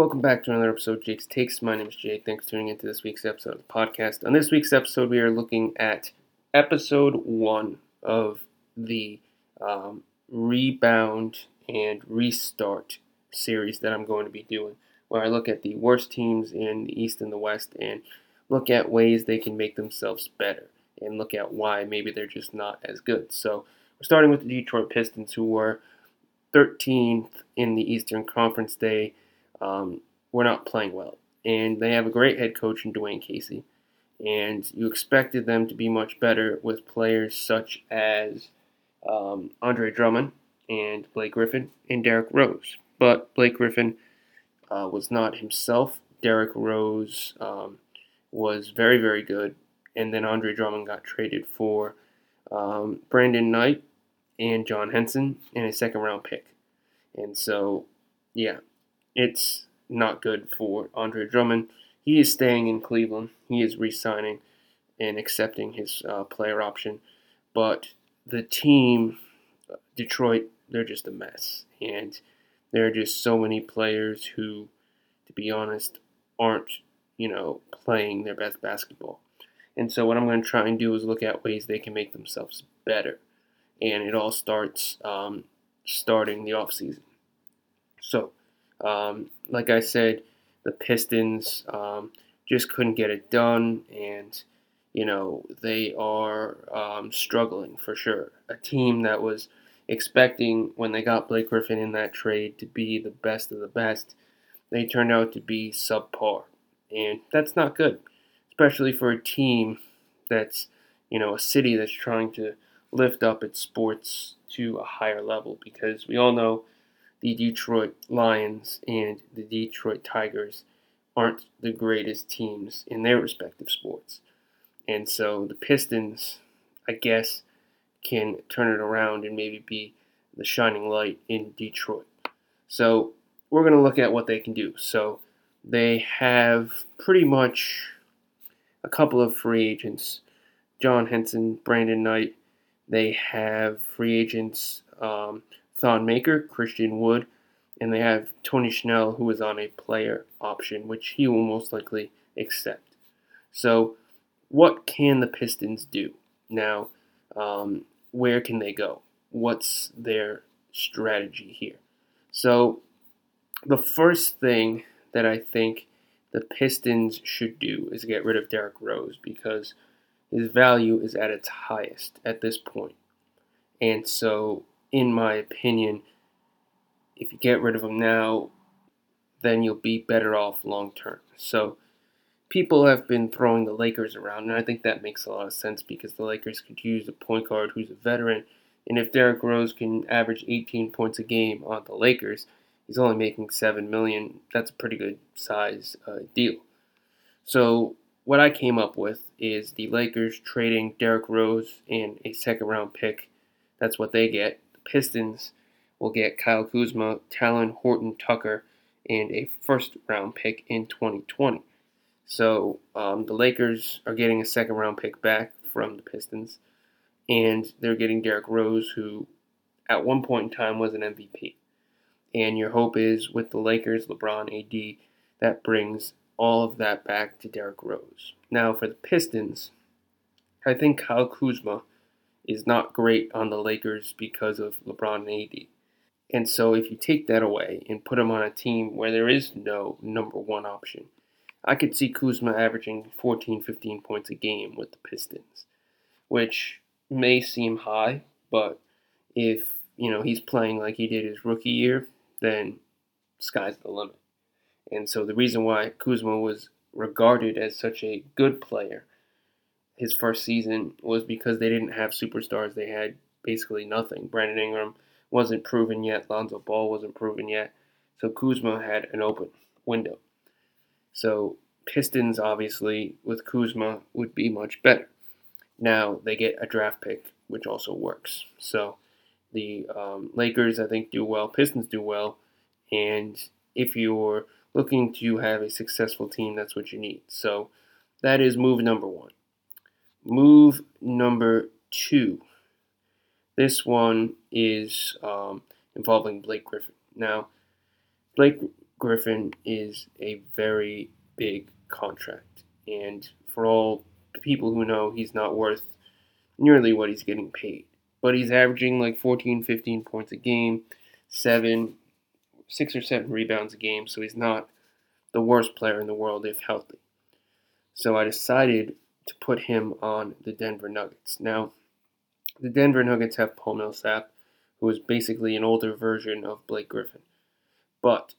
Welcome back to another episode of Jake's Takes. My name is Jake. Thanks for tuning into this week's episode of the podcast. On this week's episode, we are looking at episode one of the um, Rebound and Restart series that I'm going to be doing, where I look at the worst teams in the East and the West and look at ways they can make themselves better and look at why maybe they're just not as good. So we're starting with the Detroit Pistons, who were 13th in the Eastern Conference. They um, were not playing well. And they have a great head coach in Dwane Casey. And you expected them to be much better with players such as um, Andre Drummond and Blake Griffin and Derrick Rose. But Blake Griffin uh, was not himself. Derrick Rose um, was very, very good. And then Andre Drummond got traded for um, Brandon Knight and John Henson and a second round pick. And so, yeah, it's not good for Andre Drummond. He is staying in Cleveland. He is re signing and accepting his uh, player option. But the team, Detroit, they're just a mess. And there are just so many players who, to be honest, aren't, you know, playing their best basketball. And so what I'm going to try and do is look at ways they can make themselves better. And it all starts um, starting the offseason. So, um, like I said, the Pistons um, just couldn't get it done, and you know they are um, struggling for sure. A team that was expecting when they got Blake Griffin in that trade to be the best of the best, they turned out to be subpar, and that's not good, especially for a team that's you know a city that's trying to lift up its sports to a higher level because we all know the Detroit Lions and the Detroit Tigers aren't the greatest teams in their respective sports. And so the Pistons, I guess, can turn it around and maybe be the shining light in Detroit. So we're going to look at what they can do. So they have pretty much a couple of free agents John Henson, Brandon Knight. They have free agents um, Thon Maker, Christian Wood, and they have Tony Snell, who is on a player option, which he will most likely accept. So, what can the Pistons do? Now, um, where can they go? What's their strategy here? So, the first thing that I think the Pistons should do is get rid of Derrick Rose because his value is at its highest at this point. And so in my opinion, if you get rid of him now, then you'll be better off long term. So people have been throwing the Lakers around, and I think that makes a lot of sense because the Lakers could use a point guard who's a veteran. And if Derrick Rose can average 18 points a game on the Lakers, he's only making seven million. That's a pretty good size uh, deal. So what I came up with is the Lakers trading Derrick Rose and a second round pick. That's what they get. Pistons will get Kyle Kuzma, Talen Horton Tucker, and a first round pick in 2020. So um, the Lakers are getting a second round pick back from the Pistons, and they're getting Derrick Rose, who at one point in time was an MVP. And your hope is with the Lakers, LeBron, AD, that brings all of that back to Derrick Rose. Now for the Pistons, I think Kyle Kuzma is not great on the Lakers because of LeBron and AD. And so if you take that away and put him on a team where there is no number one option, I could see Kuzma averaging 14, 15 points a game with the Pistons, which may seem high, but if you know he's playing like he did his rookie year, then sky's the limit. And so the reason why Kuzma was regarded as such a good player his first season was because they didn't have superstars. They had basically nothing. Brandon Ingram wasn't proven yet. Lonzo Ball wasn't proven yet. So Kuzma had an open window. So Pistons, obviously, with Kuzma, would be much better. Now they get a draft pick, which also works. So the um, Lakers, I think, do well. Pistons do well. And if you're looking to have a successful team, that's what you need. So that is move number one. Move number two. This one is um, involving Blake Griffin. Now, Blake Griffin is a very big contract. And for all people who know, he's not worth nearly what he's getting paid. But he's averaging like 14, 15 points a game, seven, six or seven rebounds a game. So he's not the worst player in the world if healthy. So I decided to put him on the Denver Nuggets. Now, the Denver Nuggets have Paul Millsap, who is basically an older version of Blake Griffin. But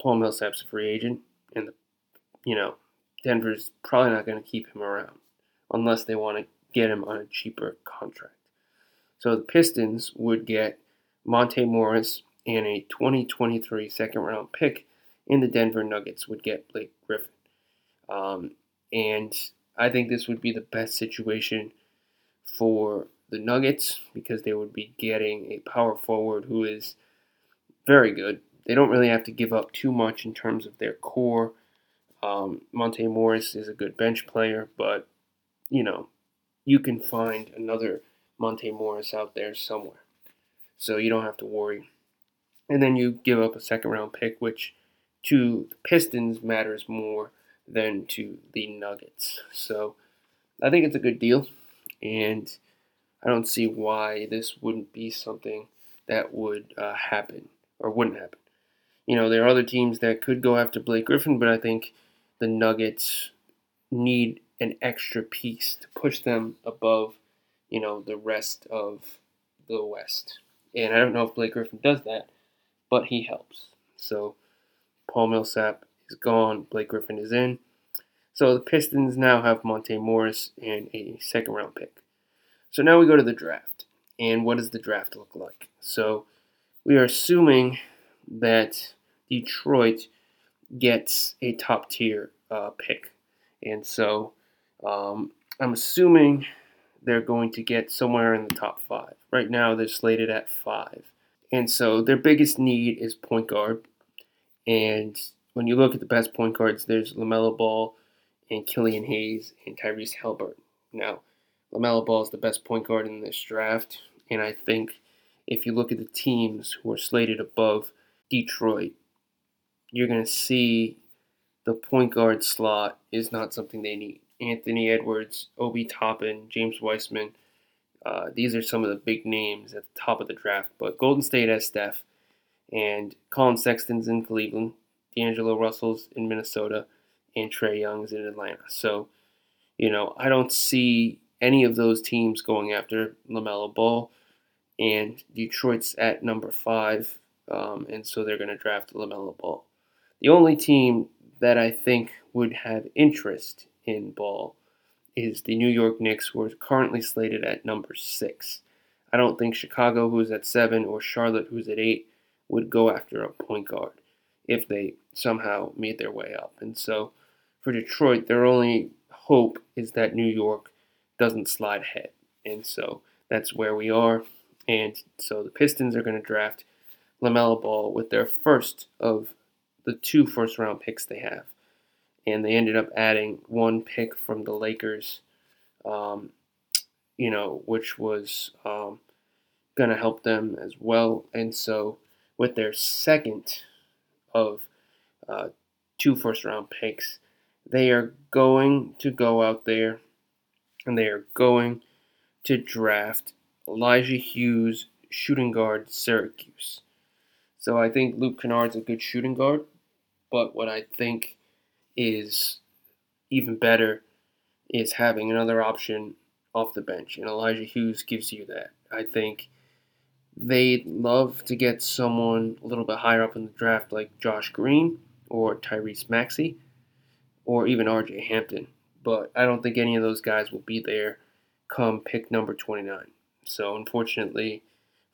Paul Millsap's a free agent, and the, you know Denver's probably not going to keep him around unless they want to get him on a cheaper contract. So the Pistons would get Monte Morris and a 2023 second round pick, and the Denver Nuggets would get Blake Griffin. Um, and I think this would be the best situation for the Nuggets because they would be getting a power forward who is very good. They don't really have to give up too much in terms of their core. Um, Monte Morris is a good bench player, but you know, you can find another Monte Morris out there somewhere. So you don't have to worry. And then you give up a second round pick, which to the Pistons matters more than to the Nuggets. So I think it's a good deal. And I don't see why this wouldn't be something that would uh, happen or wouldn't happen. You know, there are other teams that could go after Blake Griffin, but I think the Nuggets need an extra piece to push them above, you know, the rest of the West. And I don't know if Blake Griffin does that, but he helps. So Paul Millsap is gone, Blake Griffin is in. So the Pistons now have Monte Morris and a second round pick. So now we go to the draft. And what does the draft look like? So we are assuming that Detroit gets a top tier uh, pick. And so um, I'm assuming they're going to get somewhere in the top five. Right now, they're slated at five. And so their biggest need is point guard. And when you look at the best point guards, there's LaMelo Ball and Killian Hayes and Tyrese Haliburton. Now, LaMelo Ball is the best point guard in this draft. And I think if you look at the teams who are slated above Detroit, you're going to see the point guard slot is not something they need. Anthony Edwards, Obi Toppin, James Wiseman. Uh, these are some of the big names at the top of the draft. But Golden State has Steph, and Collin Sexton's in Cleveland, D'Angelo Russell's in Minnesota, and Trae Young's in Atlanta. So, you know, I don't see any of those teams going after LaMelo Ball, and Detroit's at number five, um, and so they're going to draft LaMelo Ball. The only team that I think would have interest in ball is the New York Knicks, who are currently slated at number six. I don't think Chicago, who's at seven, or Charlotte, who's at eight, would go after a point guard if they somehow made their way up. And so for Detroit, their only hope is that New York doesn't slide ahead. And so that's where we are. And so the Pistons are going to draft LaMelo Ball with their first of the two first round picks they have and they ended up adding one pick from the Lakers, um, you know, which was um, going to help them as well. And so, with their second of uh, two first round picks, they are going to go out there and they are going to draft Elijah Hughes, shooting guard, Syracuse. So I think Luke Kennard's a good shooting guard, but what I think is even better is having another option off the bench, and Elijah Hughes gives you that. I think they'd love to get someone a little bit higher up in the draft like Josh Green or Tyrese Maxey or even RJ Hampton, but I don't think any of those guys will be there come pick number 29. So, unfortunately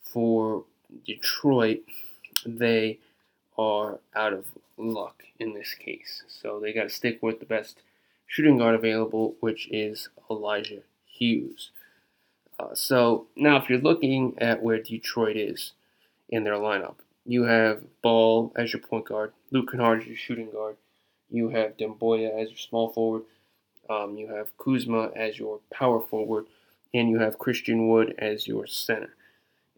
for Detroit, they are out of luck in this case. So they got to stick with the best shooting guard available, which is Elijah Hughes. Uh, so now, if you're looking at where Detroit is in their lineup, you have Ball as your point guard, Luke Kennard as your shooting guard, you have Doumbouya as your small forward, um, you have Kuzma as your power forward, and you have Christian Wood as your center.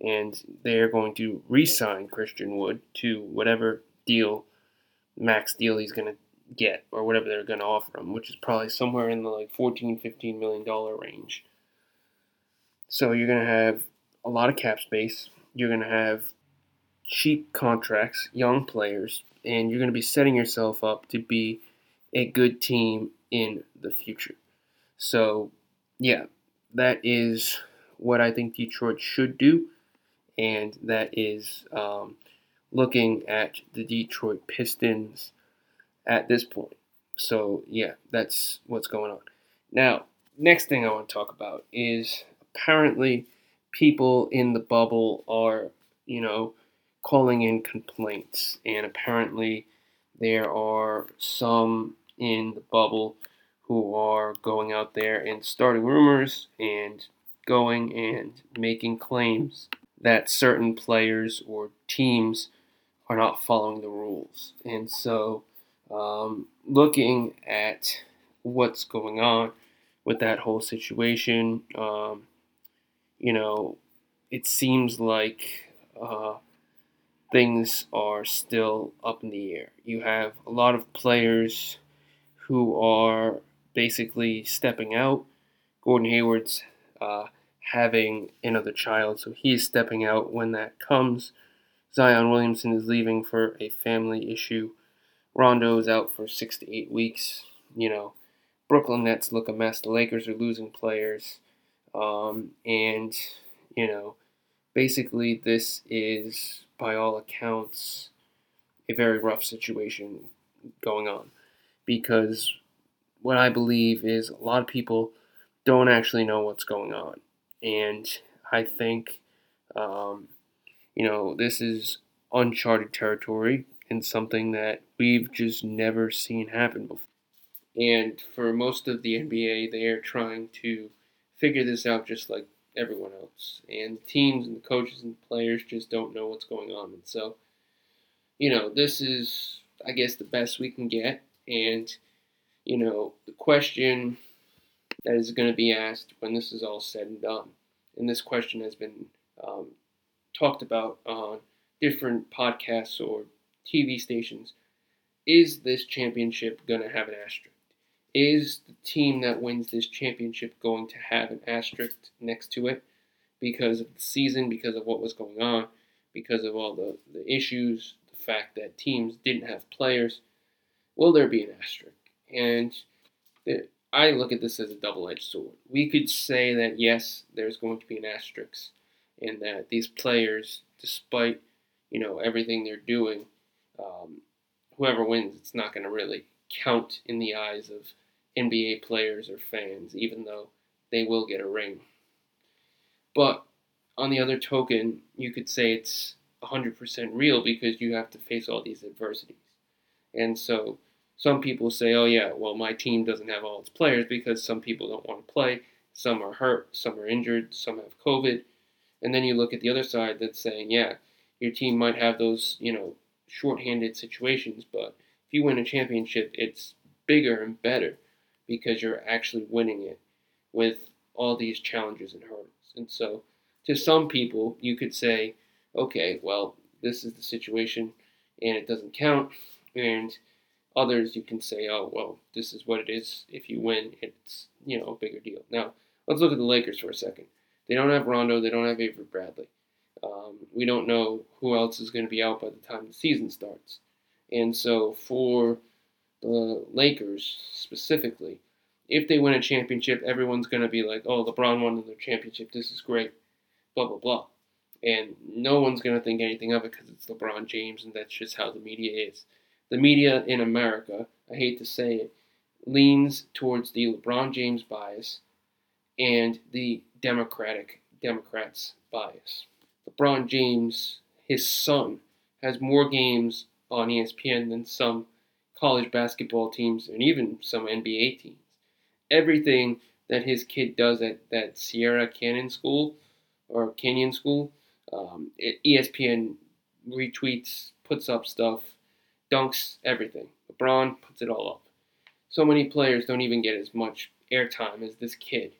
And they're going to re sign Christian Wood to whatever deal max deal he's going to get or whatever they're going to offer him, which is probably somewhere in the like 14, 15 million dollar range. So you're going to have a lot of cap space. You're going to have cheap contracts, young players, and you're going to be setting yourself up to be a good team in the future. So, yeah, that is what I think Detroit should do, and that is um, looking at the Detroit Pistons at this point. So, yeah, that's what's going on. Now, next thing I want to talk about is apparently people in the bubble are, you know, calling in complaints, and apparently there are some in the bubble who are going out there and starting rumors and going and making claims that certain players or teams are not following the rules. And so, um, looking at what's going on with that whole situation, um, you know, it seems like uh, things are still up in the air. You have a lot of players who are basically stepping out. Gordon Hayward's uh, having another child, so he's stepping out when that comes. Zion Williamson is leaving for a family issue. Rondo is out for six to eight weeks. You know, Brooklyn Nets look a mess. The Lakers are losing players. Um, and, you know, basically, this is, by all accounts, a very rough situation going on. Because what I believe is a lot of people don't actually know what's going on. And I think, um, you know, this is uncharted territory and something that we've just never seen happen before. And for most of the NBA, they are trying to figure this out just like everyone else. And teams and the coaches and players just don't know what's going on. And so, you know, this is, I guess, the best we can get. And, you know, the question that is going to be asked when this is all said and done, and this question has been um, talked about on different podcasts or TV stations is this championship going to have an asterisk? Is the team that wins this championship going to have an asterisk next to it because of the season, because of what was going on, because of all the, the issues, the fact that teams didn't have players? Will there be an asterisk? And the, I look at this as a double edged sword. We could say that yes, there's going to be an asterisk, and that these players, despite you know everything they're doing, um, whoever wins, it's not going to really count in the eyes of NBA players or fans, even though they will get a ring. But on the other token, you could say it's 100% real because you have to face all these adversities. And so some people say, oh, yeah, well, my team doesn't have all its players because some people don't want to play. Some are hurt, some are injured, some have COVID. And then you look at the other side that's saying, yeah, your team might have those, you know, shorthanded situations, but if you win a championship, it's bigger and better because you're actually winning it with all these challenges and hurdles. And so, to some people, you could say, okay, well, this is the situation and it doesn't count. And others, you can say, oh, well, this is what it is. If you win, it's, you know, a bigger deal. Now, let's look at the Lakers for a second. They don't have Rondo, they don't have Avery Bradley. Um, we don't know who else is going to be out by the time the season starts. And so, for the Lakers specifically, if they win a championship, everyone's going to be like, oh, LeBron won the championship. This is great. Blah, blah, blah. And no one's going to think anything of it because it's LeBron James, and that's just how the media is. The media in America, I hate to say it, leans towards the LeBron James bias and the Democratic Democrats bias. LeBron James, his son, has more games on ESPN than some college basketball teams and even some NBA teams. Everything that his kid does at that Sierra Canyon School or Canyon School, um, ESPN retweets, puts up stuff, dunks, everything. LeBron puts it all up. So many players don't even get as much airtime as this kid,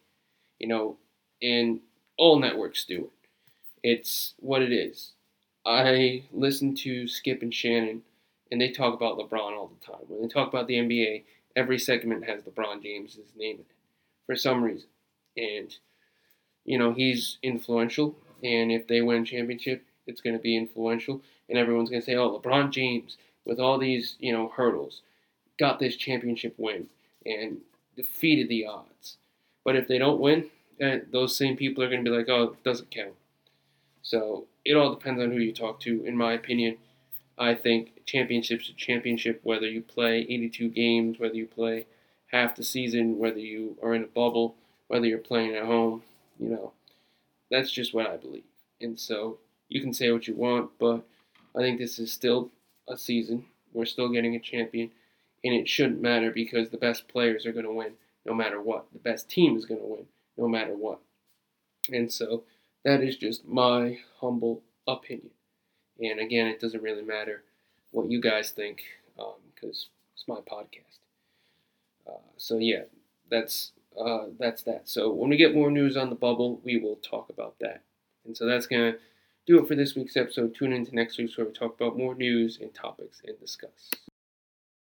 you know, and all networks do it. It's what it is. I listen to Skip and Shannon and they talk about LeBron all the time. When they talk about the NBA, every segment has LeBron James' name in it for some reason. And, you know, he's influential. And if they win a championship, it's going to be influential. And everyone's going to say, oh, LeBron James, with all these, you know, hurdles, got this championship win and defeated the odds. But if they don't win, eh, those same people are going to be like, oh, it doesn't count. So it all depends on who you talk to, in my opinion. I think championship's a championship, whether you play 82 games, whether you play half the season, whether you are in a bubble, whether you're playing at home, you know, that's just what I believe. And so you can say what you want, but I think this is still a season. We're still getting a champion, and it shouldn't matter because the best players are going to win no matter what. The best team is going to win no matter what. And so that is just my humble opinion. And again, it doesn't really matter what you guys think because um, it's my podcast. Uh, so yeah, that's uh, that's that. So when we get more news on the bubble, we will talk about that. And so that's gonna do it for this week's episode. Tune in to next week's where we talk about more news and topics and discuss.